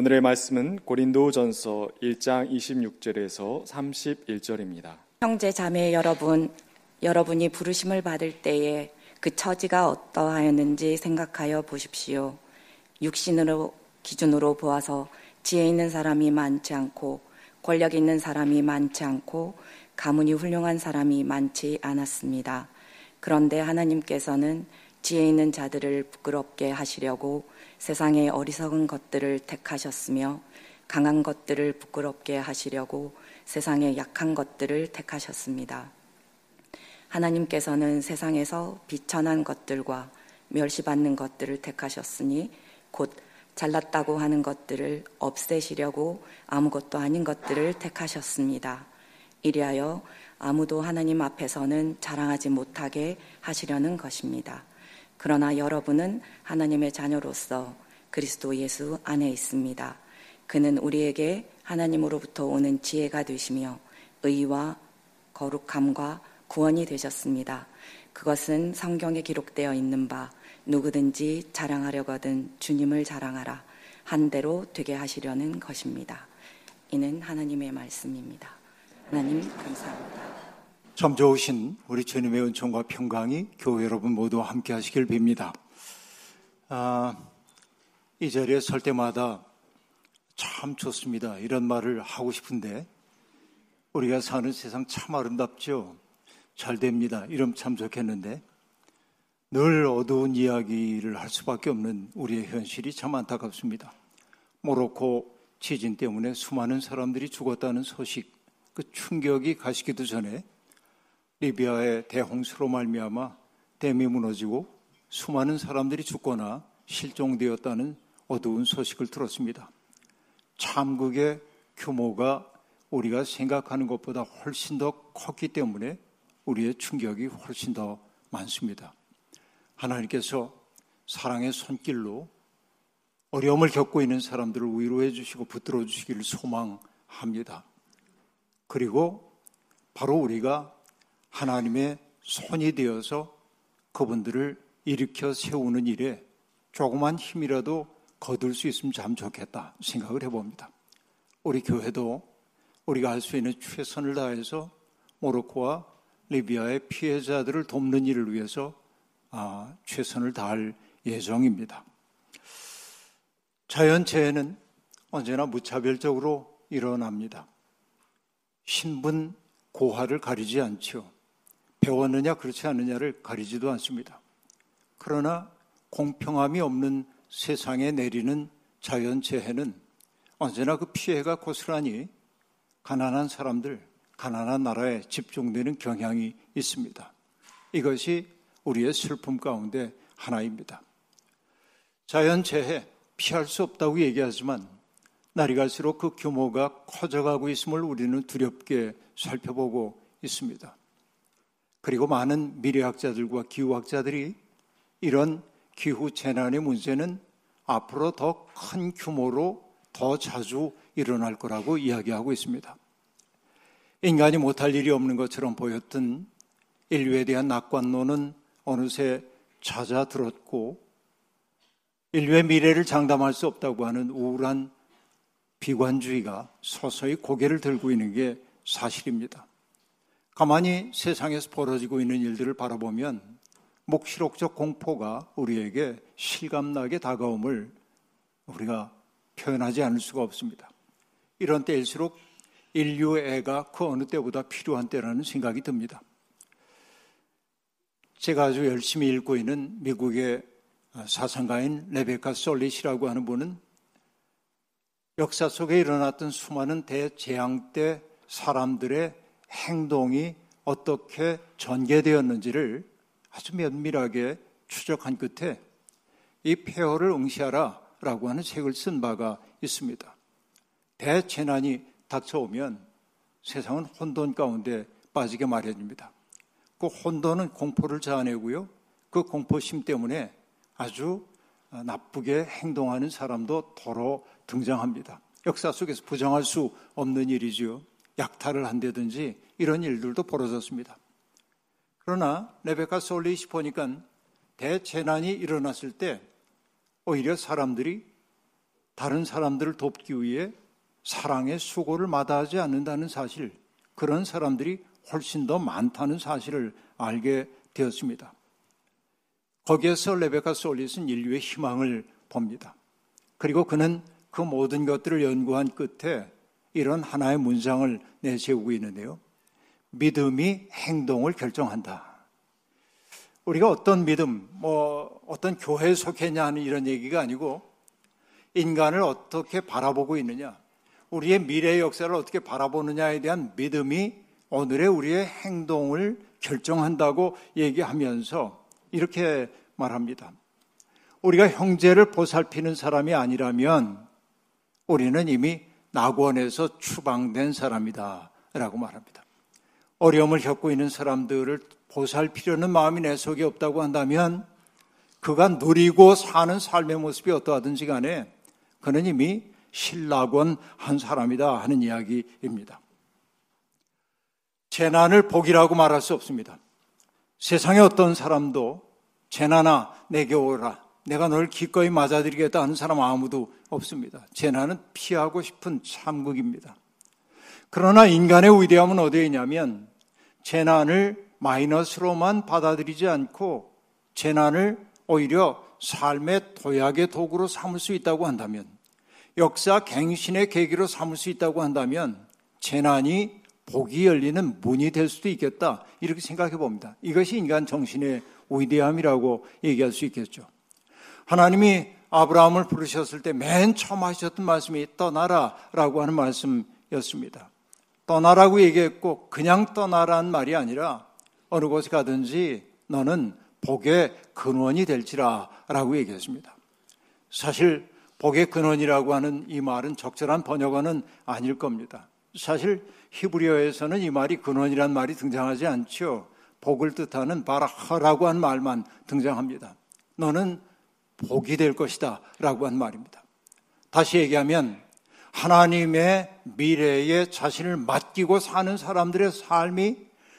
오늘의 말씀은 고린도전서 1장 26절에서 31절입니다. 형제 자매 여러분, 여러분이 부르심을 받을 때에 그 처지가 어떠하였는지 생각하여 보십시오. 육신으로 기준으로 보아서 지혜 있는 사람이 많지 않고 권력 있는 사람이 많지 않고 가문이 훌륭한 사람이 많지 않았습니다. 그런데 하나님께서는 지혜 있는 자들을 부끄럽게 하시려고 세상의 어리석은 것들을 택하셨으며 강한 것들을 부끄럽게 하시려고 세상의 약한 것들을 택하셨습니다. 하나님께서는 세상에서 비천한 것들과 멸시받는 것들을 택하셨으니 곧 잘났다고 하는 것들을 없애시려고 아무것도 아닌 것들을 택하셨습니다. 이리하여 아무도 하나님 앞에서는 자랑하지 못하게 하시려는 것입니다. 그러나 여러분은 하나님의 자녀로서 그리스도 예수 안에 있습니다. 그는 우리에게 하나님으로부터 오는 지혜가 되시며 의와 거룩함과 구원이 되셨습니다. 그것은 성경에 기록되어 있는 바 누구든지 자랑하려거든 주님을 자랑하라 한 대로 되게 하시려는 것입니다. 이는 하나님의 말씀입니다. 하나님 감사합니다. 참 좋으신 우리 주님의 은총과 평강이 교회 여러분 모두 함께 하시길 빕니다. 아, 이 자리에 설 때마다 참 좋습니다. 이런 말을 하고 싶은데 우리가 사는 세상 참 아름답죠. 잘 됩니다. 이러면 참 좋겠는데 늘 어두운 이야기를 할 수밖에 없는 우리의 현실이 참 안타깝습니다. 모로코 지진 때문에 수많은 사람들이 죽었다는 소식, 그 충격이 가시기도 전에 리비아의 대홍수로 말미암아 댐이 무너지고 수많은 사람들이 죽거나 실종되었다는 어두운 소식을 들었습니다. 참극의 규모가 우리가 생각하는 것보다 훨씬 더 컸기 때문에 우리의 충격이 훨씬 더 많습니다. 하나님께서 사랑의 손길로 어려움을 겪고 있는 사람들을 위로해 주시고 붙들어 주시기를 소망합니다. 그리고 바로 우리가 하나님의 손이 되어서 그분들을 일으켜 세우는 일에 조그만 힘이라도 거둘 수 있으면 참 좋겠다 생각을 해봅니다. 우리 교회도 우리가 할 수 있는 최선을 다해서 모로코와 리비아의 피해자들을 돕는 일을 위해서 아, 최선을 다할 예정입니다. 자연재해는 언제나 무차별적으로 일어납니다. 신분, 고하를 가리지 않죠. 배웠느냐 그렇지 않느냐를 가리지도 않습니다. 그러나 공평함이 없는 세상에 내리는 자연재해는 언제나 그 피해가 고스란히 가난한 사람들, 가난한 나라에 집중되는 경향이 있습니다. 이것이 우리의 슬픔 가운데 하나입니다. 자연재해 피할 수 없다고 얘기하지만 날이 갈수록 그 규모가 커져가고 있음을 우리는 두렵게 살펴보고 있습니다. 그리고 많은 미래학자들과 기후학자들이 이런 기후 재난의 문제는 앞으로 더 큰 규모로 더 자주 일어날 거라고 이야기하고 있습니다. 인간이 못할 일이 없는 것처럼 보였던 인류에 대한 낙관론은 어느새 잦아들었고 인류의 미래를 장담할 수 없다고 하는 우울한 비관주의가 서서히 고개를 들고 있는 게 사실입니다. 가만히 세상에서 벌어지고 있는 일들을 바라보면 묵시록적 공포가 우리에게 실감나게 다가옴을 우리가 표현하지 않을 수가 없습니다. 이런 때일수록 인류애가 그 어느 때보다 필요한 때라는 생각이 듭니다. 제가 아주 열심히 읽고 있는 미국의 사상가인 레베카 솔릿이라고 하는 분은 역사 속에 일어났던 수많은 대재앙 때 사람들의 행동이 어떻게 전개되었는지를 아주 면밀하게 추적한 끝에 이 폐허를 응시하라 라고 하는 책을 쓴 바가 있습니다. 대재난이 닥쳐오면 세상은 혼돈 가운데 빠지게 마련입니다. 그 혼돈은 공포를 자아내고요. 그 공포심 때문에 아주 나쁘게 행동하는 사람도 더러 등장합니다. 역사 속에서 부정할 수 없는 일이지요. 약탈을 한다든지 이런 일들도 벌어졌습니다. 그러나 레베카 솔리시 보니까 대재난이 일어났을 때 오히려 사람들이 다른 사람들을 돕기 위해 사랑의 수고를 마다하지 않는다는 사실, 그런 사람들이 훨씬 더 많다는 사실을 알게 되었습니다. 거기에서 레베카 솔릿은 인류의 희망을 봅니다. 그리고 그는 그 모든 것들을 연구한 끝에 이런 하나의 문장을 내세우고 있는데요. 믿음이 행동을 결정한다. 우리가 어떤 믿음, 뭐 어떤 교회에 속했냐 하는 이런 얘기가 아니고 인간을 어떻게 바라보고 있느냐, 우리의 미래의 역사를 어떻게 바라보느냐에 대한 믿음이 오늘의 우리의 행동을 결정한다고 얘기하면서 이렇게 말합니다. 우리가 형제를 보살피는 사람이 아니라면 우리는 이미 낙원에서 추방된 사람이다. 라고 말합니다. 어려움을 겪고 있는 사람들을 보살피려는 마음이 내 속에 없다고 한다면 그가 누리고 사는 삶의 모습이 어떠하든지 간에 그는 이미 신락원 한 사람이다 하는 이야기입니다. 재난을 복이라고 말할 수 없습니다. 세상의 어떤 사람도 재난아 내게 오라 내가 널 기꺼이 맞아들이겠다 하는 사람 아무도 없습니다. 재난은 피하고 싶은 참극입니다. 그러나 인간의 위대함은 어디에 있냐면 재난을 마이너스로만 받아들이지 않고 재난을 오히려 삶의 도약의 도구로 삼을 수 있다고 한다면 역사 갱신의 계기로 삼을 수 있다고 한다면 재난이 복이 열리는 문이 될 수도 있겠다. 이렇게 생각해 봅니다. 이것이 인간 정신의 위대함이라고 얘기할 수 있겠죠. 하나님이 아브라함을 부르셨을 때 맨 처음 하셨던 말씀이 떠나라라고 하는 말씀이었습니다. 떠나라고 얘기했고 그냥 떠나라는 말이 아니라 어느 곳에 가든지 너는 복의 근원이 될지라라고 얘기했습니다. 사실 복의 근원이라고 하는 이 말은 적절한 번역어는 아닐 겁니다. 사실 히브리어에서는 이 말이 근원이란 말이 등장하지 않죠. 복을 뜻하는 바라하라고 한 말만 등장합니다. 너는 복이 될 것이다 라고 한 말입니다. 다시 얘기하면 하나님의 미래에 자신을 맡기고 사는 사람들의 삶이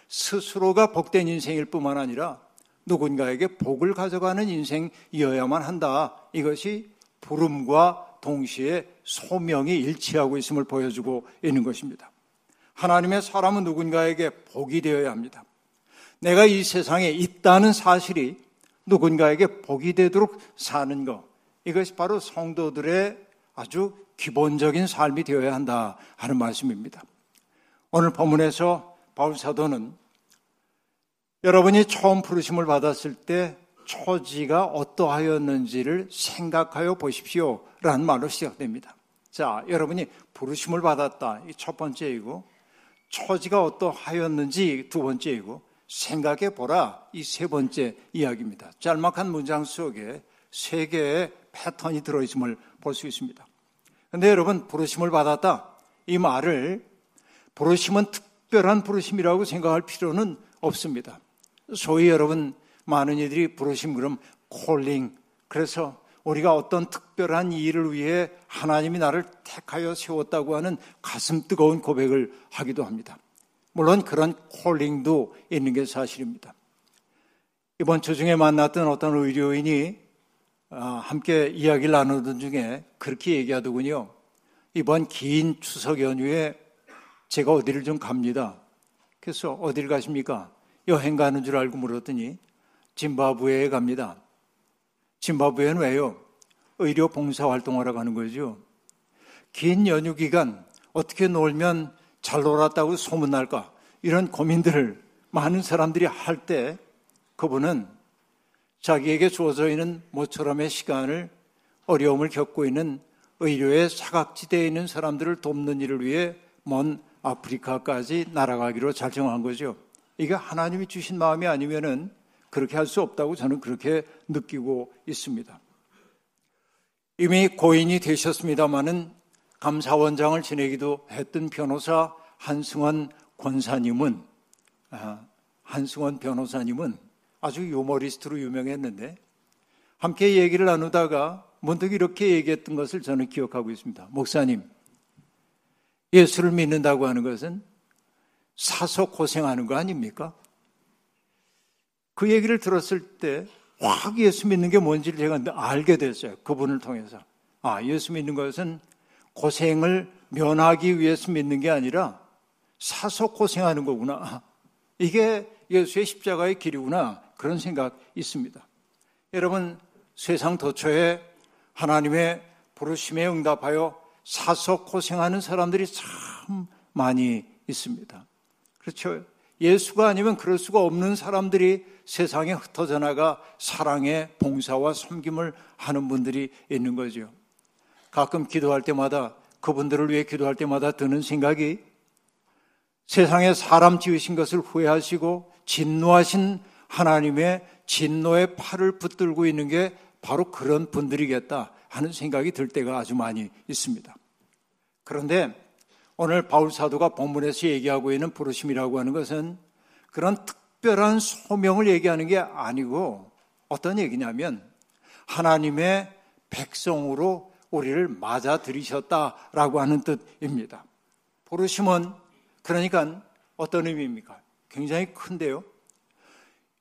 스스로가 복된 인생일 뿐만 아니라 누군가에게 복을 가져가는 인생이어야만 한다. 이것이 부름과 동시에 소명이 일치하고 있음을 보여주고 있는 것입니다. 하나님의 사람은 누군가에게 복이 되어야 합니다. 내가 이 세상에 있다는 사실이 누군가에게 복이 되도록 사는 것. 이것이 바로 성도들의 아주 기본적인 삶이 되어야 한다 하는 말씀입니다. 오늘 본문에서 바울 사도는 여러분이 처음 부르심을 받았을 때 처지가 어떠하였는지를 생각하여 보십시오. 라는 말로 시작됩니다. 자, 여러분이 부르심을 받았다. 이첫 번째이고, 처지가 어떠하였는지 두 번째이고, 생각해 보라. 이 세 번째 이야기입니다. 짤막한 문장 속에 세 개의 패턴이 들어있음을 볼 수 있습니다. 근데 여러분, 부르심을 받았다. 이 말을 부르심은 특별한 부르심이라고 생각할 필요는 없습니다. 소위 여러분 많은 이들이 부르심 그럼 콜링 그래서 우리가 어떤 특별한 일을 위해 하나님이 나를 택하여 세웠다고 하는 가슴 뜨거운 고백을 하기도 합니다. 물론 그런 콜링도 있는 게 사실입니다. 이번 주 중에 만났던 어떤 의료인이 아, 함께 이야기를 나누던 중에 그렇게 얘기하더군요. 이번 긴 추석 연휴에 제가 어디를 좀 갑니다. 그래서 어디를 가십니까? 여행 가는 줄 알고 물었더니 짐바브웨에 갑니다. 짐바브웨는 왜요? 의료 봉사 활동하러 가는 거죠. 긴 연휴 기간 어떻게 놀면 잘 놀았다고 소문날까? 이런 고민들을 많은 사람들이 할 때 그분은 자기에게 주어져 있는 모처럼의 시간을 어려움을 겪고 있는 의료의 사각지대에 있는 사람들을 돕는 일을 위해 먼 아프리카까지 날아가기로 결정한 거죠. 이게 하나님이 주신 마음이 아니면은 그렇게 할 수 없다고 저는 그렇게 느끼고 있습니다. 이미 고인이 되셨습니다마는 감사원장을 지내기도 했던 변호사 한승원 권사님은 아, 한승원 변호사님은 아주 유머리스트로 유명했는데 함께 얘기를 나누다가 문득 이렇게 얘기했던 것을 저는 기억하고 있습니다. 목사님, 예수를 믿는다고 하는 것은 사서 고생하는 거 아닙니까? 그 얘기를 들었을 때 확 예수 믿는 게 뭔지를 제가 알게 됐어요. 그분을 통해서. 아, 예수 믿는 것은 고생을 면하기 위해서 믿는 게 아니라 사서 고생하는 거구나. 이게 예수의 십자가의 길이구나. 그런 생각 있습니다. 여러분, 세상 도처에 하나님의 부르심에 응답하여 사서 고생하는 사람들이 참 많이 있습니다. 그렇죠. 예수가 아니면 그럴 수가 없는 사람들이 세상에 흩어져 나가 사랑의 봉사와 섬김을 하는 분들이 있는 거죠. 가끔 기도할 때마다 그분들을 위해 기도할 때마다 드는 생각이 세상에 사람 지으신 것을 후회하시고 진노하신 하나님의 진노의 팔을 붙들고 있는 게 바로 그런 분들이겠다 하는 생각이 들 때가 아주 많이 있습니다. 그런데 오늘 바울 사도가 본문에서 얘기하고 있는 부르심이라고 하는 것은 그런 특별한 소명을 얘기하는 게 아니고 어떤 얘기냐면 하나님의 백성으로 우리를 맞아들이셨다라고 하는 뜻입니다. 부르심은 그러니까 어떤 의미입니까? 굉장히 큰데요.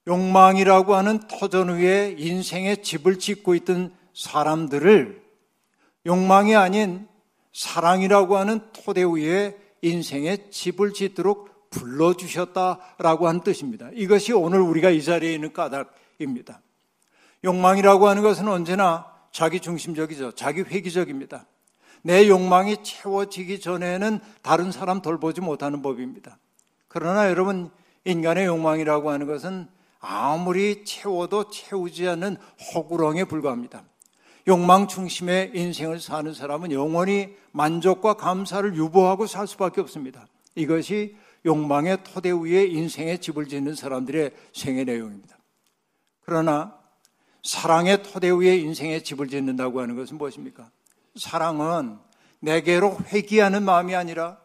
욕망이라고 하는 터전 위에 인생의 집을 짓고 있던 사람들을 욕망이 아닌 사랑이라고 하는 토대 위에 인생의 집을 짓도록 불러주셨다라고 하는 뜻입니다. 이것이 오늘 우리가 이 자리에 있는 까닭입니다. 욕망이라고 하는 것은 언제나 자기 중심적이죠. 자기 회기적입니다. 내 욕망이 채워지기 전에는 다른 사람 돌보지 못하는 법입니다. 그러나 여러분, 인간의 욕망이라고 하는 것은 아무리 채워도 채우지 않는 허구렁에 불과합니다. 욕망 중심의 인생을 사는 사람은 영원히 만족과 감사를 유보하고 살 수밖에 없습니다. 이것이 욕망의 토대 위에 인생의 집을 짓는 사람들의 생애 내용입니다. 그러나 사랑의 토대 위에 인생의 집을 짓는다고 하는 것은 무엇입니까? 사랑은 내게로 회귀하는 마음이 아니라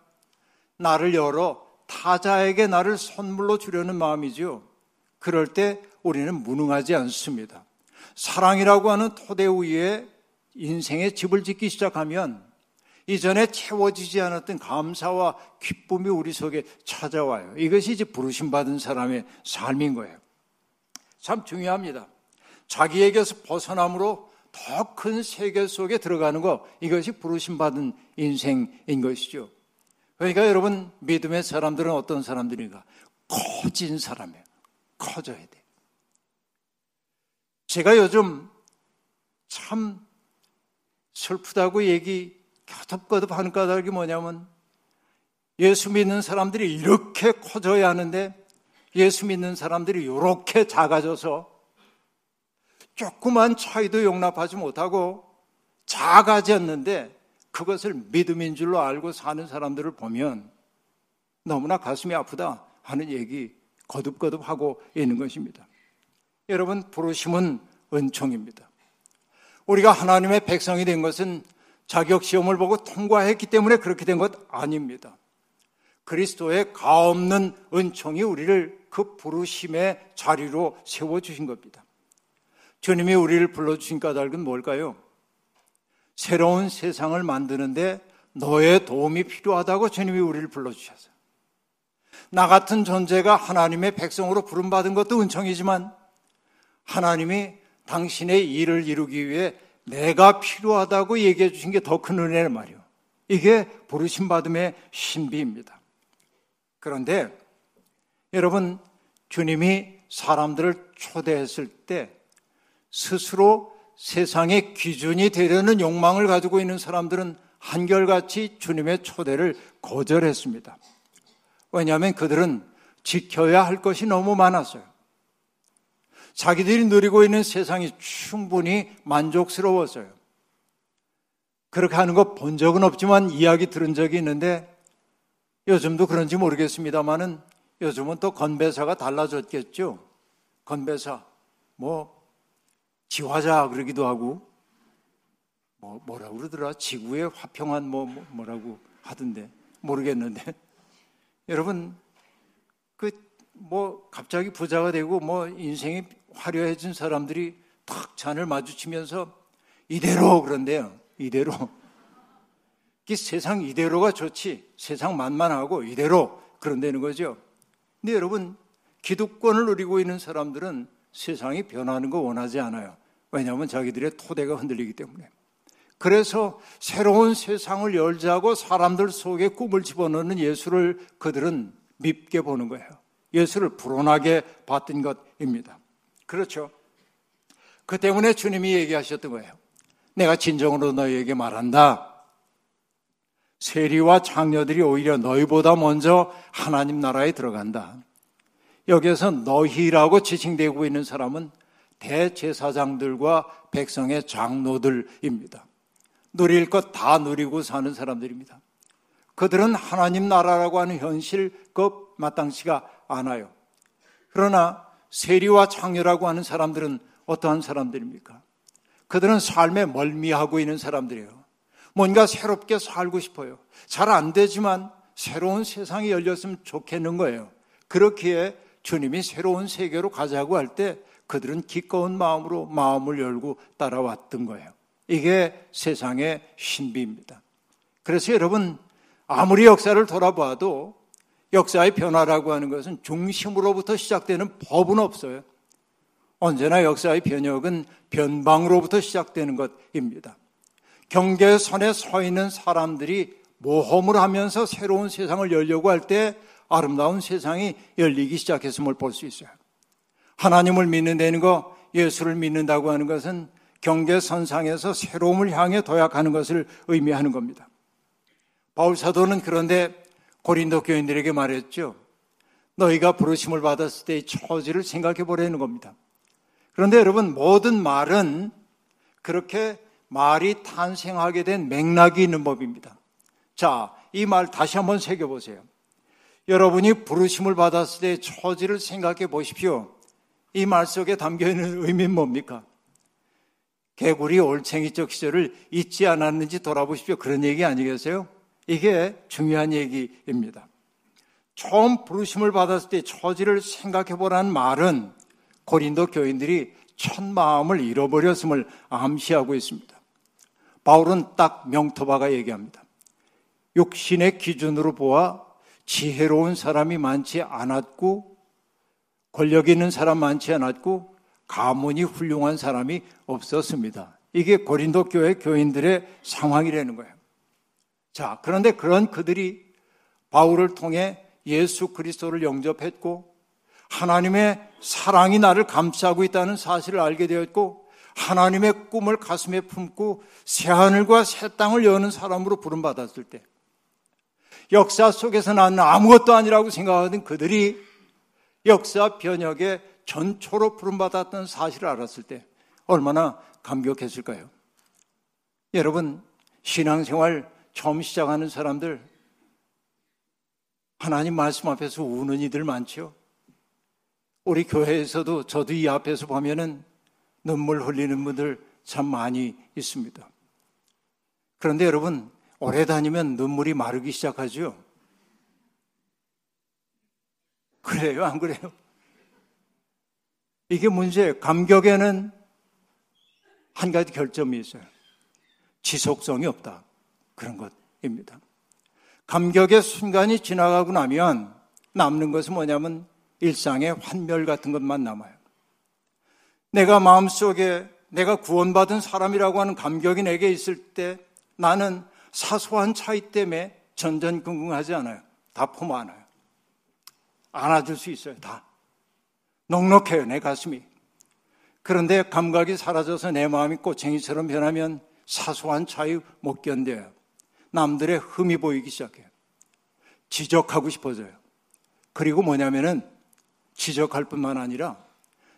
나를 열어 타자에게 나를 선물로 주려는 마음이죠. 그럴 때 우리는 무능하지 않습니다. 사랑이라고 하는 토대 위에 인생의 집을 짓기 시작하면 이전에 채워지지 않았던 감사와 기쁨이 우리 속에 찾아와요. 이것이 이제 부르심 받은 사람의 삶인 거예요. 참 중요합니다. 자기에게서 벗어남으로 더 큰 세계 속에 들어가는 것, 이것이 부르심 받은 인생인 것이죠. 그러니까 여러분, 믿음의 사람들은 어떤 사람들인가? 커진 사람이에요. 커져야 돼. 제가 요즘 참 슬프다고 얘기 겨덥거듭 하는 까닭이 뭐냐면 예수 믿는 사람들이 이렇게 커져야 하는데 예수 믿는 사람들이 이렇게 작아져서 조그만 차이도 용납하지 못하고 작아졌는데 그것을 믿음인 줄로 알고 사는 사람들을 보면 너무나 가슴이 아프다 하는 얘기 거듭거듭 하고 있는 것입니다. 여러분, 부르심은 은총입니다. 우리가 하나님의 백성이 된 것은 자격 시험을 보고 통과했기 때문에 그렇게 된 것 아닙니다. 그리스도의 가없는 은총이 우리를 그 부르심의 자리로 세워주신 겁니다. 주님이 우리를 불러주신 까닭은 뭘까요? 새로운 세상을 만드는데 너의 도움이 필요하다고 주님이 우리를 불러주셨어요. 나 같은 존재가 하나님의 백성으로 부름받은 것도 은총이지만 하나님이 당신의 일을 이루기 위해 내가 필요하다고 얘기해 주신 게 더 큰 은혜란 말이에요. 이게 부르심 받음의 신비입니다. 그런데 여러분 주님이 사람들을 초대했을 때 스스로 세상의 기준이 되려는 욕망을 가지고 있는 사람들은 한결같이 주님의 초대를 거절했습니다. 왜냐하면 그들은 지켜야 할 것이 너무 많았어요. 자기들이 누리고 있는 세상이 충분히 만족스러웠어요. 그렇게 하는 거 본 적은 없지만 이야기 들은 적이 있는데 요즘도 그런지 모르겠습니다만은 요즘은 또 건배사가 달라졌겠죠. 건배사 뭐 지화자 그러기도 하고 뭐 뭐라고 그러더라? 지구의 화평한 뭐, 뭐 뭐라고 하던데 모르겠는데. 여러분 그 뭐 갑자기 부자가 되고 뭐 인생이 화려해진 사람들이 탁 잔을 마주치면서 이대로 그런데요. 이대로. 이 세상 이대로가 좋지 세상 만만하고 이대로 그런다는 거죠. 근데 여러분 기득권을 누리고 있는 사람들은 세상이 변하는 거 원하지 않아요. 왜냐하면 자기들의 토대가 흔들리기 때문에. 그래서 새로운 세상을 열자고 사람들 속에 꿈을 집어넣는 예수를 그들은 밉게 보는 거예요. 예수를 불온하게 봤던 것입니다. 그렇죠. 그 때문에 주님이 얘기하셨던 거예요. 내가 진정으로 너희에게 말한다. 세리와 장녀들이 오히려 너희보다 먼저 하나님 나라에 들어간다. 여기에서 너희라고 지칭되고 있는 사람은 대제사장들과 백성의 장로들입니다. 누릴 것 다 누리고 사는 사람들입니다. 그들은 하나님 나라라고 하는 현실 그 마땅치가 않아요. 그러나 세리와 장녀라고 하는 사람들은 어떠한 사람들입니까? 그들은 삶에 멀미하고 있는 사람들이에요. 뭔가 새롭게 살고 싶어요. 잘 안 되지만 새로운 세상이 열렸으면 좋겠는 거예요. 그렇기에 주님이 새로운 세계로 가자고 할 때 그들은 기꺼운 마음으로 마음을 열고 따라왔던 거예요. 이게 세상의 신비입니다. 그래서 여러분, 아무리 역사를 돌아봐도 역사의 변화라고 하는 것은 중심으로부터 시작되는 법은 없어요. 언제나 역사의 변혁은 변방으로부터 시작되는 것입니다. 경계선에 서 있는 사람들이 모험을 하면서 새로운 세상을 열려고 할 때 아름다운 세상이 열리기 시작했음을 볼 수 있어요. 하나님을 믿는다는 거, 예수를 믿는다고 하는 것은 경계선상에서 새로움을 향해 도약하는 것을 의미하는 겁니다. 바울 사도는 그런데 고린도 교인들에게 말했죠. 너희가 부르심을 받았을 때의 처지를 생각해 보라는 겁니다. 그런데 여러분, 모든 말은 그렇게 말이 탄생하게 된 맥락이 있는 법입니다. 자, 이 말 다시 한번 새겨 보세요. 여러분이 부르심을 받았을 때의 처지를 생각해 보십시오. 이 말 속에 담겨 있는 의미는 뭡니까? 개구리 올챙이적 시절을 잊지 않았는지 돌아보십시오. 그런 얘기 아니겠어요? 이게 중요한 얘기입니다. 처음 부르심을 받았을 때 처지를 생각해 보라는 말은 고린도 교인들이 첫 마음을 잃어버렸음을 암시하고 있습니다. 바울은 딱 명토바가 얘기합니다. 육신의 기준으로 보아 지혜로운 사람이 많지 않았고 권력 있는 사람 많지 않았고 가문이 훌륭한 사람이 없었습니다. 이게 고린도 교회 교인들의 상황이라는 거예요. 자, 그런데 그런 그들이 바울을 통해 예수 그리스도를 영접했고 하나님의 사랑이 나를 감싸고 있다는 사실을 알게 되었고 하나님의 꿈을 가슴에 품고 새 하늘과 새 땅을 여는 사람으로 부름 받았을 때 역사 속에서 나는 아무것도 아니라고 생각하던 그들이 역사 변혁의 전초로 부름받았던 사실을 알았을 때 얼마나 감격했을까요? 여러분, 신앙생활 처음 시작하는 사람들, 하나님 말씀 앞에서 우는 이들 많죠? 우리 교회에서도 저도 이 앞에서 보면은 눈물 흘리는 분들 참 많이 있습니다. 그런데 여러분, 오래 다니면 눈물이 마르기 시작하죠? 그래요? 안 그래요? 이게 문제예요. 감격에는 한 가지 결점이 있어요. 지속성이 없다. 그런 것입니다. 감격의 순간이 지나가고 나면 남는 것은 뭐냐면 일상의 환멸 같은 것만 남아요. 내가 마음속에 내가 구원받은 사람이라고 하는 감격이 내게 있을 때 나는 사소한 차이 때문에 전전긍긍하지 않아요. 다 포모 안아요. 안아줄 수 있어요. 다. 넉넉해요. 내 가슴이. 그런데 감각이 사라져서 내 마음이 꼬챙이처럼 변하면 사소한 차이 못 견뎌요. 남들의 흠이 보이기 시작해요. 지적하고 싶어져요. 그리고 뭐냐면은 지적할 뿐만 아니라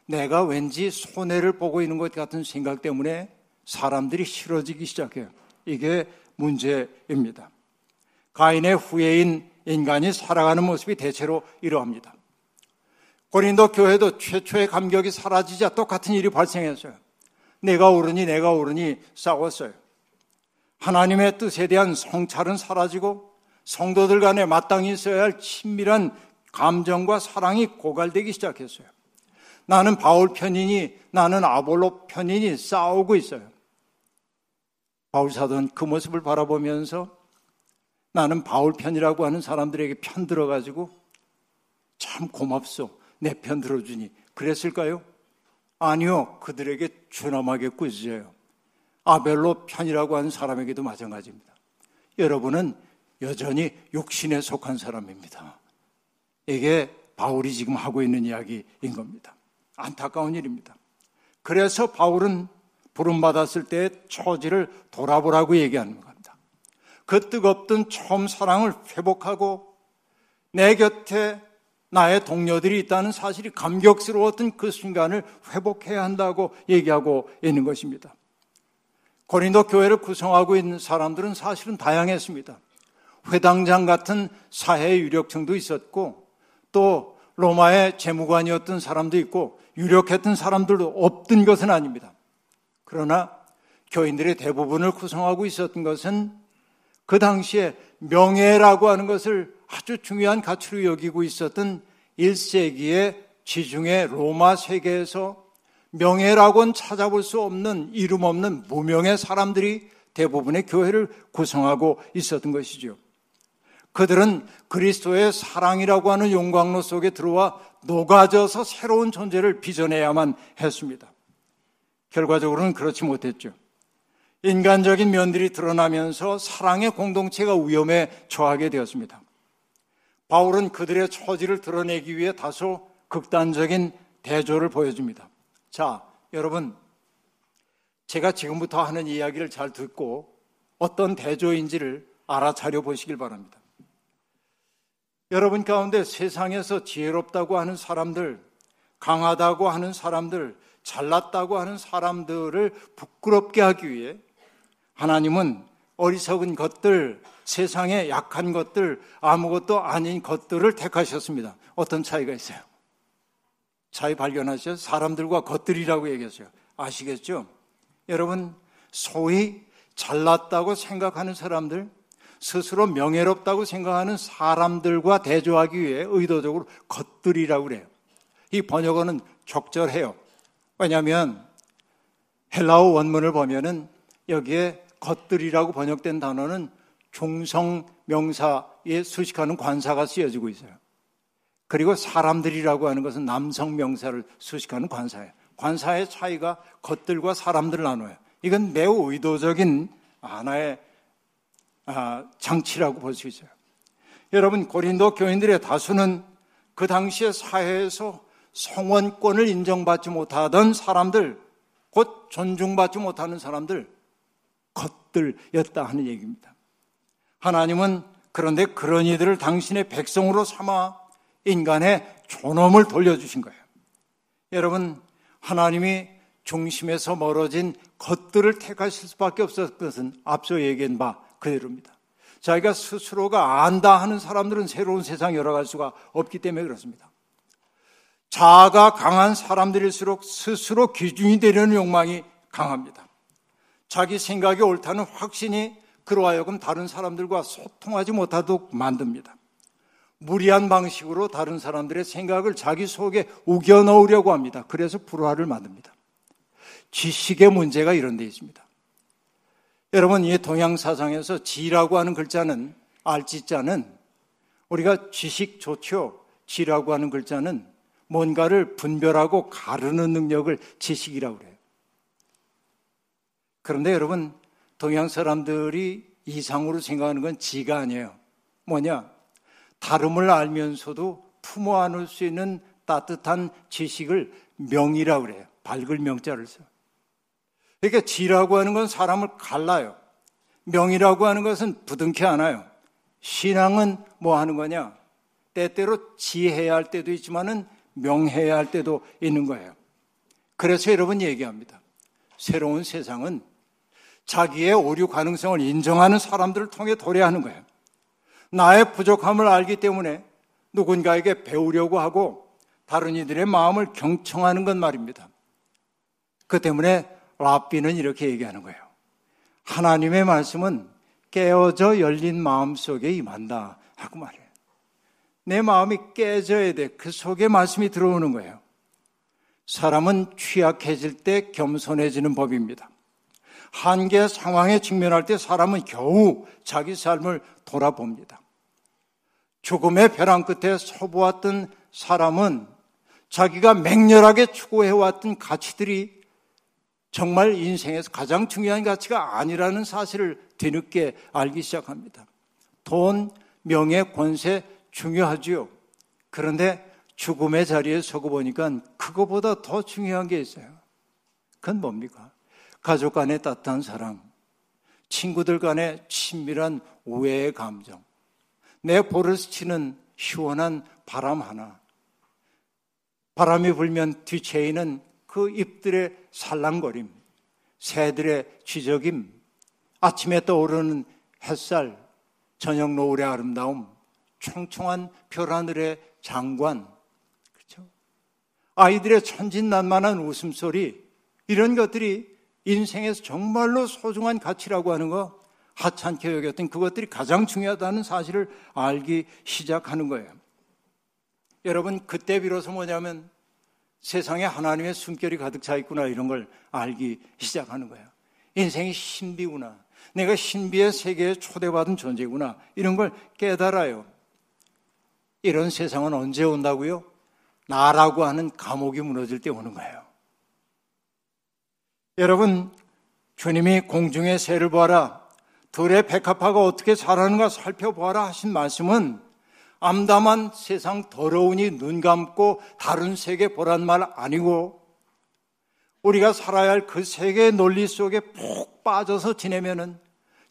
내가 왠지 손해를 보고 있는 것 같은 생각 때문에 사람들이 싫어지기 시작해요. 이게 문제입니다. 가인의 후예인 인간이 살아가는 모습이 대체로 이러합니다. 고린도 교회도 최초의 감격이 사라지자 똑같은 일이 발생했어요. 내가 옳으니 내가 옳으니 싸웠어요. 하나님의 뜻에 대한 성찰은 사라지고 성도들 간에 마땅히 있어야 할 친밀한 감정과 사랑이 고갈되기 시작했어요. 나는 바울 편이니 나는 아볼로 편이니 싸우고 있어요. 바울 사도는 그 모습을 바라보면서 나는 바울 편이라고 하는 사람들에게 편 들어가지고 참 고맙소. 내 편 들어주니. 그랬을까요? 아니요. 그들에게 준엄하게 꾸짖어요. 아벨로 편이라고 하는 사람에게도 마찬가지입니다. 여러분은 여전히 육신에 속한 사람입니다. 이게 바울이 지금 하고 있는 이야기인 겁니다. 안타까운 일입니다. 그래서 바울은 부름받았을 때의 처지를 돌아보라고 얘기하는 겁니다. 그 뜨겁던 처음 사랑을 회복하고 내 곁에 나의 동료들이 있다는 사실이 감격스러웠던 그 순간을 회복해야 한다고 얘기하고 있는 것입니다. 고린도 교회를 구성하고 있는 사람들은 사실은 다양했습니다. 회당장 같은 사회 유력층도 있었고 또 로마의 재무관이었던 사람도 있고 유력했던 사람들도 없던 것은 아닙니다. 그러나 교인들의 대부분을 구성하고 있었던 것은 그 당시에 명예라고 하는 것을 아주 중요한 가치로 여기고 있었던 1세기의 지중해 로마 세계에서 명예라고는 찾아볼 수 없는 이름 없는 무명의 사람들이 대부분의 교회를 구성하고 있었던 것이죠. 그들은 그리스도의 사랑이라고 하는 용광로 속에 들어와 녹아져서 새로운 존재를 빚어내야만 했습니다. 결과적으로는 그렇지 못했죠. 인간적인 면들이 드러나면서 사랑의 공동체가 위험에 처하게 되었습니다. 바울은 그들의 처지를 드러내기 위해 다소 극단적인 대조를 보여줍니다. 자, 여러분, 제가 지금부터 하는 이야기를 잘 듣고 어떤 대조인지를 알아차려 보시길 바랍니다. 여러분 가운데 세상에서 지혜롭다고 하는 사람들, 강하다고 하는 사람들, 잘났다고 하는 사람들을 부끄럽게 하기 위해 하나님은 어리석은 것들, 세상에 약한 것들, 아무것도 아닌 것들을 택하셨습니다. 어떤 차이가 있어요? 차이 발견하셔 사람들과 것들이라고 얘기했어요. 아시겠죠? 여러분, 소위 잘났다고 생각하는 사람들, 스스로 명예롭다고 생각하는 사람들과 대조하기 위해 의도적으로 것들이라고 그래요. 이 번역어는 적절해요. 왜냐하면 헬라어 원문을 보면은 여기에 것들이라고 번역된 단어는 중성 명사에 수식하는 관사가 쓰여지고 있어요. 그리고 사람들이라고 하는 것은 남성 명사를 수식하는 관사예요. 관사의 차이가 것들과 사람들을 나눠요. 이건 매우 의도적인 하나의 아, 장치라고 볼 수 있어요. 여러분 고린도 교인들의 다수는 그 당시의 사회에서 성원권을 인정받지 못하던 사람들, 곧 존중받지 못하는 사람들, 것들이었다 하는 얘기입니다. 하나님은 그런데 그런 이들을 당신의 백성으로 삼아 인간의 존엄을 돌려주신 거예요. 여러분, 하나님이 중심에서 멀어진 것들을 택하실 수밖에 없었던 것은 앞서 얘기한 바 그대로입니다. 자기가 스스로가 안다 하는 사람들은 새로운 세상 열어갈 수가 없기 때문에 그렇습니다. 자아가 강한 사람들일수록 스스로 기준이 되려는 욕망이 강합니다. 자기 생각이 옳다는 확신이 그로 하여금 다른 사람들과 소통하지 못하도록 만듭니다. 무리한 방식으로 다른 사람들의 생각을 자기 속에 우겨 넣으려고 합니다. 그래서 불화를 만듭니다. 지식의 문제가 이런 데 있습니다. 여러분, 이 동양사상에서 지라고 하는 글자는, 알지자는 우리가 지식 좋죠. 지라고 하는 글자는 뭔가를 분별하고 가르는 능력을 지식이라고 그래요. 그런데 여러분, 동양 사람들이 이상으로 생각하는 건 지가 아니에요. 뭐냐? 다름을 알면서도 품어 안을 수 있는 따뜻한 지식을 명이라고 그래요. 밝을 명자를 써. 그러니까 지라고 하는 건 사람을 갈라요. 명이라고 하는 것은 부둥켜 안아요. 신앙은 뭐 하는 거냐? 때때로 지해야 할 때도 있지만은 명해야 할 때도 있는 거예요. 그래서 여러분 얘기합니다. 새로운 세상은 자기의 오류 가능성을 인정하는 사람들을 통해 도래하는 거예요. 나의 부족함을 알기 때문에 누군가에게 배우려고 하고 다른 이들의 마음을 경청하는 것 말입니다. 그 때문에 라비는 이렇게 얘기하는 거예요. 하나님의 말씀은 깨어져 열린 마음 속에 임한다 하고 말해요. 내 마음이 깨져야 돼. 그 속에 말씀이 들어오는 거예요. 사람은 취약해질 때 겸손해지는 법입니다. 한계 상황에 직면할 때 사람은 겨우 자기 삶을 돌아봅니다. 죽음의 벼랑 끝에 서보았던 사람은 자기가 맹렬하게 추구해왔던 가치들이 정말 인생에서 가장 중요한 가치가 아니라는 사실을 뒤늦게 알기 시작합니다. 돈, 명예, 권세 중요하지요. 그런데 죽음의 자리에 서고 보니까 그거보다 더 중요한 게 있어요. 그건 뭡니까? 가족 간의 따뜻한 사랑, 친구들 간의 친밀한 우애의 감정, 내 볼을 스치는 시원한 바람 하나, 바람이 불면 뒤채이는 그 잎들의 살랑거림, 새들의 쥐적임, 아침에 떠오르는 햇살, 저녁 노을의 아름다움, 총총한 별하늘의 장관, 그렇죠? 아이들의 천진난만한 웃음소리, 이런 것들이 인생에서 정말로 소중한 가치라고 하는 거 하찮게 여겼던 그것들이 가장 중요하다는 사실을 알기 시작하는 거예요. 여러분, 그때 비로소 뭐냐면 세상에 하나님의 숨결이 가득 차 있구나 이런 걸 알기 시작하는 거예요. 인생이 신비구나. 내가 신비의 세계에 초대받은 존재구나. 이런 걸 깨달아요. 이런 세상은 언제 온다고요? 나라고 하는 감옥이 무너질 때 오는 거예요. 여러분, 주님이 공중의 새를 보아라. 들의 백합화가 어떻게 자라는가 살펴보아라 하신 말씀은 암담한 세상 더러우니 눈 감고 다른 세계 보란 말 아니고 우리가 살아야 할 그 세계의 논리 속에 푹 빠져서 지내면은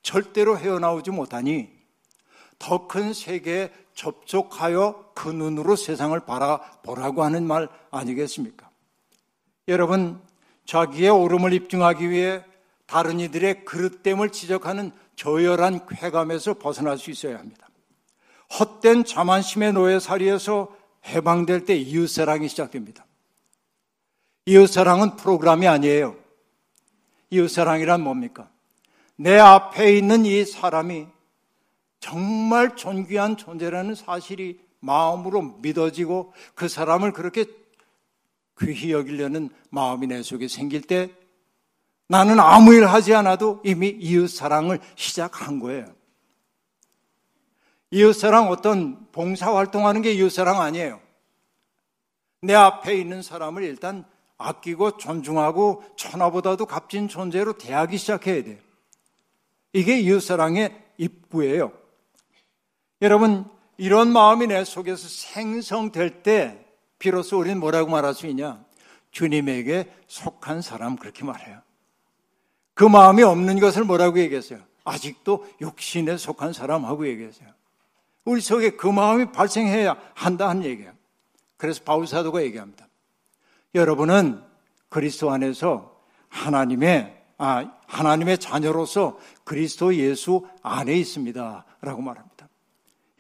절대로 헤어나오지 못하니 더 큰 세계에 접촉하여 그 눈으로 세상을 바라보라고 하는 말 아니겠습니까? 여러분, 자기의 오름을 입증하기 위해 다른 이들의 그릇됨을 지적하는 저열한 쾌감에서 벗어날 수 있어야 합니다. 헛된 자만심의 노예살이에서 해방될 때 이웃사랑이 시작됩니다. 이웃사랑은 프로그램이 아니에요. 이웃사랑이란 뭡니까? 내 앞에 있는 이 사람이 정말 존귀한 존재라는 사실이 마음으로 믿어지고 그 사람을 그렇게 귀히 여기려는 마음이 내 속에 생길 때 나는 아무 일 하지 않아도 이미 이웃 사랑을 시작한 거예요. 이웃 사랑 어떤 봉사 활동하는 게 이웃 사랑 아니에요. 내 앞에 있는 사람을 일단 아끼고 존중하고 천하보다도 값진 존재로 대하기 시작해야 돼요. 이게 이웃 사랑의 입구예요. 여러분, 이런 마음이 내 속에서 생성될 때 비로소 우리는 뭐라고 말할 수 있냐? 주님에게 속한 사람 그렇게 말해요. 그 마음이 없는 것을 뭐라고 얘기했어요? 아직도 육신에 속한 사람하고 얘기했어요. 우리 속에 그 마음이 발생해야 한다는 얘기예요. 그래서 바울 사도가 얘기합니다. 여러분은 그리스도 안에서 하나님의 아, 하나님의 자녀로서 그리스도 예수 안에 있습니다 라고 말합니다.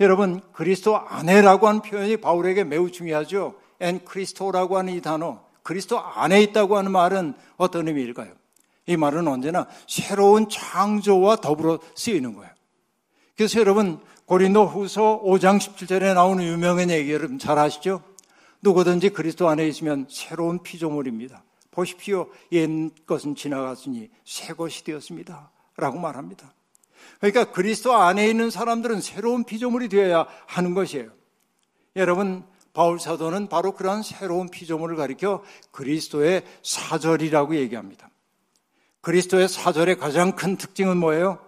여러분 그리스도 안에라고 하는 표현이 바울에게 매우 중요하죠. 엔 크리스토라고 하는 이 단어, 그리스도 안에 있다고 하는 말은 어떤 의미일까요? 이 말은 언제나 새로운 창조와 더불어 쓰이는 거예요. 그래서 여러분 고린도 후서 5장 17절에 나오는 유명한 얘기 여러분 잘 아시죠? 누구든지 그리스도 안에 있으면 새로운 피조물입니다. 보십시오. 옛 것은 지나갔으니 새 것이 되었습니다. 라고 말합니다. 그러니까 그리스도 안에 있는 사람들은 새로운 피조물이 되어야 하는 것이에요. 여러분, 바울 사도는 바로 그러한 새로운 피조물을 가리켜 그리스도의 사절이라고 얘기합니다. 그리스도의 사절의 가장 큰 특징은 뭐예요?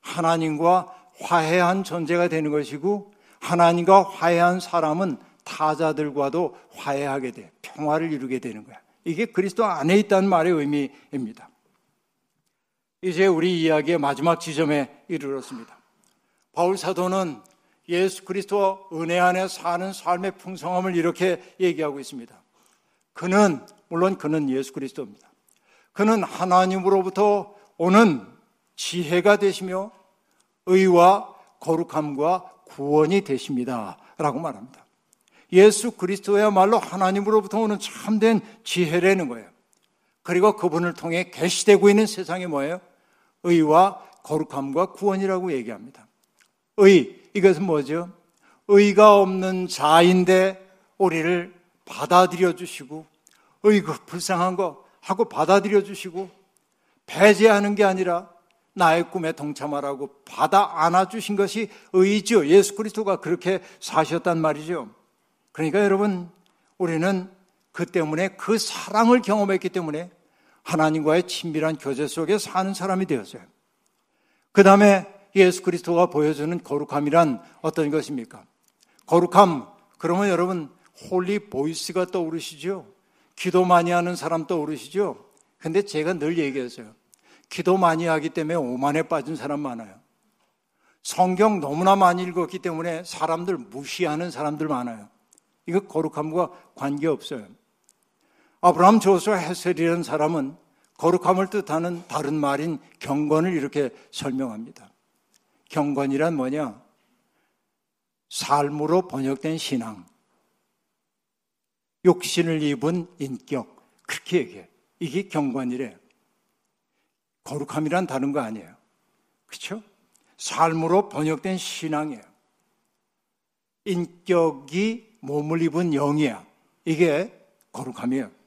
하나님과 화해한 존재가 되는 것이고 하나님과 화해한 사람은 타자들과도 화해하게 돼 평화를 이루게 되는 거야. 이게 그리스도 안에 있다는 말의 의미입니다. 이제 우리 이야기의 마지막 지점에 이르렀습니다. 바울 사도는 예수 그리스도 은혜 안에 사는 삶의 풍성함을 이렇게 얘기하고 있습니다. 그는 물론 그는 예수 그리스도입니다. 그는 하나님으로부터 오는 지혜가 되시며 의와 거룩함과 구원이 되십니다. 라고 말합니다. 예수 그리스도야말로 하나님으로부터 오는 참된 지혜라는 거예요. 그리고 그분을 통해 계시되고 있는 세상이 뭐예요? 의와 거룩함과 구원이라고 얘기합니다. 의, 이것은 뭐죠? 의가 없는 자인데 우리를 받아들여 주시고, 의그 불쌍한 거 하고 받아들여 주시고, 배제하는 게 아니라 나의 꿈에 동참하라고 받아 안아 주신 것이 의죠. 예수 그리스도가 그렇게 사셨단 말이죠. 그러니까 여러분, 우리는 그 때문에 그 사랑을 경험했기 때문에 하나님과의 친밀한 교제 속에 사는 사람이 되었어요. 그 다음에 예수 그리스도가 보여주는 거룩함이란 어떤 것입니까? 거룩함, 그러면 여러분, holy voice가 떠오르시죠? 기도 많이 하는 사람 떠오르시죠? 근데 제가 늘 얘기했어요. 기도 많이 하기 때문에 오만에 빠진 사람 많아요. 성경 너무나 많이 읽었기 때문에 사람들 무시하는 사람들 많아요. 이거 거룩함과 관계없어요. 아브라함 조수와 헤셀이라는 사람은 거룩함을 뜻하는 다른 말인 경건을 이렇게 설명합니다. 경건이란 뭐냐? 삶으로 번역된 신앙. 욕심을 입은 인격. 그렇게 얘기해. 이게 경건이래. 거룩함이란 다른 거 아니에요. 그렇죠? 삶으로 번역된 신앙이에요. 인격이 몸을 입은 영이야. 이게 거룩함이에요.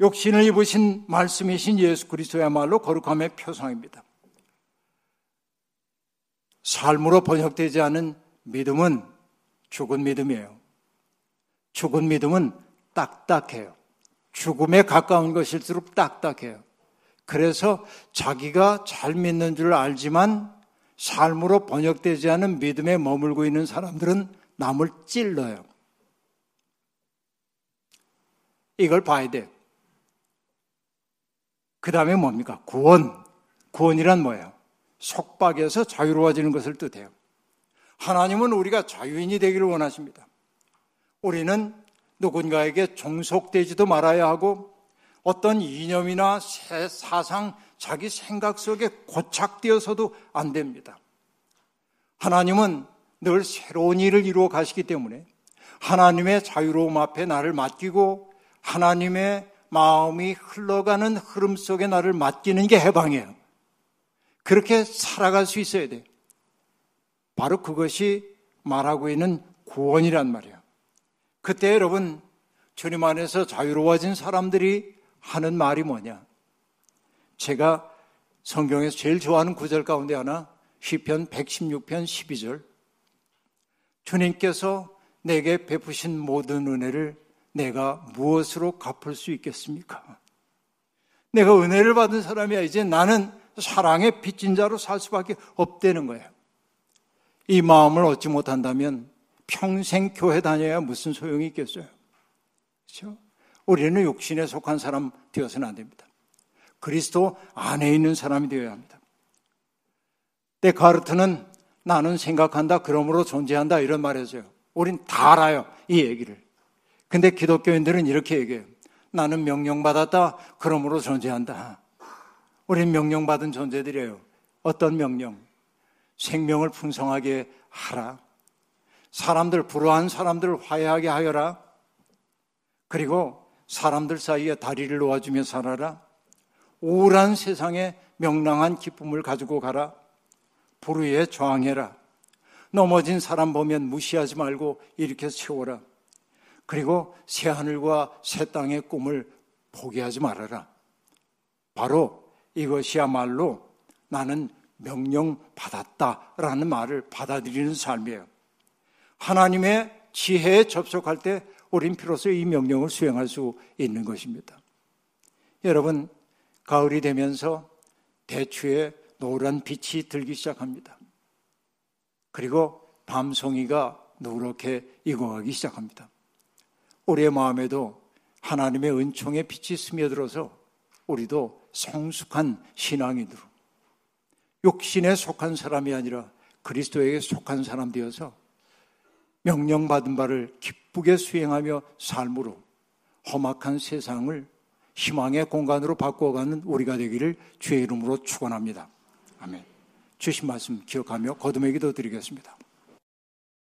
욕신을 입으신 말씀이신 예수 그리스도야말로 거룩함의 표상입니다. 삶으로 번역되지 않은 믿음은 죽은 믿음이에요. 죽은 믿음은 딱딱해요. 죽음에 가까운 것일수록 딱딱해요. 그래서 자기가 잘 믿는 줄 알지만 삶으로 번역되지 않은 믿음에 머물고 있는 사람들은 남을 찔러요. 이걸 봐야 돼요. 그 다음에 뭡니까? 구원. 구원이란 뭐예요? 속박에서 자유로워지는 것을 뜻해요. 하나님은 우리가 자유인이 되기를 원하십니다. 우리는 누군가에게 종속되지도 말아야 하고 어떤 이념이나 사상, 자기 생각 속에 고착되어서도 안 됩니다. 하나님은 늘 새로운 일을 이루어 가시기 때문에 하나님의 자유로움 앞에 나를 맡기고 하나님의 마음이 흘러가는 흐름 속에 나를 맡기는 게 해방이에요. 그렇게 살아갈 수 있어야 돼. 바로 그것이 말하고 있는 구원이란 말이에요. 그때 여러분, 주님 안에서 자유로워진 사람들이 하는 말이 뭐냐? 제가 성경에서 제일 좋아하는 구절 가운데 하나, 시편 116편 12절. 주님께서 내게 베푸신 모든 은혜를 내가 무엇으로 갚을 수 있겠습니까? 내가 은혜를 받은 사람이야. 이제 나는 사랑의 빚진 자로 살 수밖에 없다는 거예요. 이 마음을 얻지 못한다면 평생 교회 다녀야 무슨 소용이 있겠어요? 그렇죠? 우리는 육신에 속한 사람 되어서는 안 됩니다. 그리스도 안에 있는 사람이 되어야 합니다. 데카르트는 나는 생각한다, 그러므로 존재한다, 이런 말 했어요. 우린 다 알아요, 이 얘기를. 근데 기독교인들은 이렇게 얘기해요. 나는 명령받았다, 그러므로 존재한다. 우린 명령받은 존재들이에요. 어떤 명령? 생명을 풍성하게 하라. 사람들, 불우한 사람들을 화해하게 하여라. 그리고 사람들 사이에 다리를 놓아주며 살아라. 우울한 세상에 명랑한 기쁨을 가지고 가라. 불의에 저항해라. 넘어진 사람 보면 무시하지 말고 일으켜 세워라. 그리고 새 하늘과 새 땅의 꿈을 포기하지 말아라. 바로 이것이야말로 나는 명령 받았다라는 말을 받아들이는 삶이에요. 하나님의 지혜에 접속할 때 우린 비로소 이 명령을 수행할 수 있는 것입니다. 여러분, 가을이 되면서 대추에 노란 빛이 들기 시작합니다. 그리고 밤송이가 누렇게 익어가기 시작합니다. 우리의 마음에도 하나님의 은총의 빛이 스며들어서 우리도 성숙한 들어 욕심에 속한 사람이 아니라 그리스도에게 속한 사람 되어서 명령받은 바를 기쁘게 수행하며 삶으로 험악한 세상을 희망의 공간으로 바꿔가는 우리가 되기를 주의 이름으로 축원합니다. 아멘. 주신 말씀 기억하며 거듭의 기도 드리겠습니다.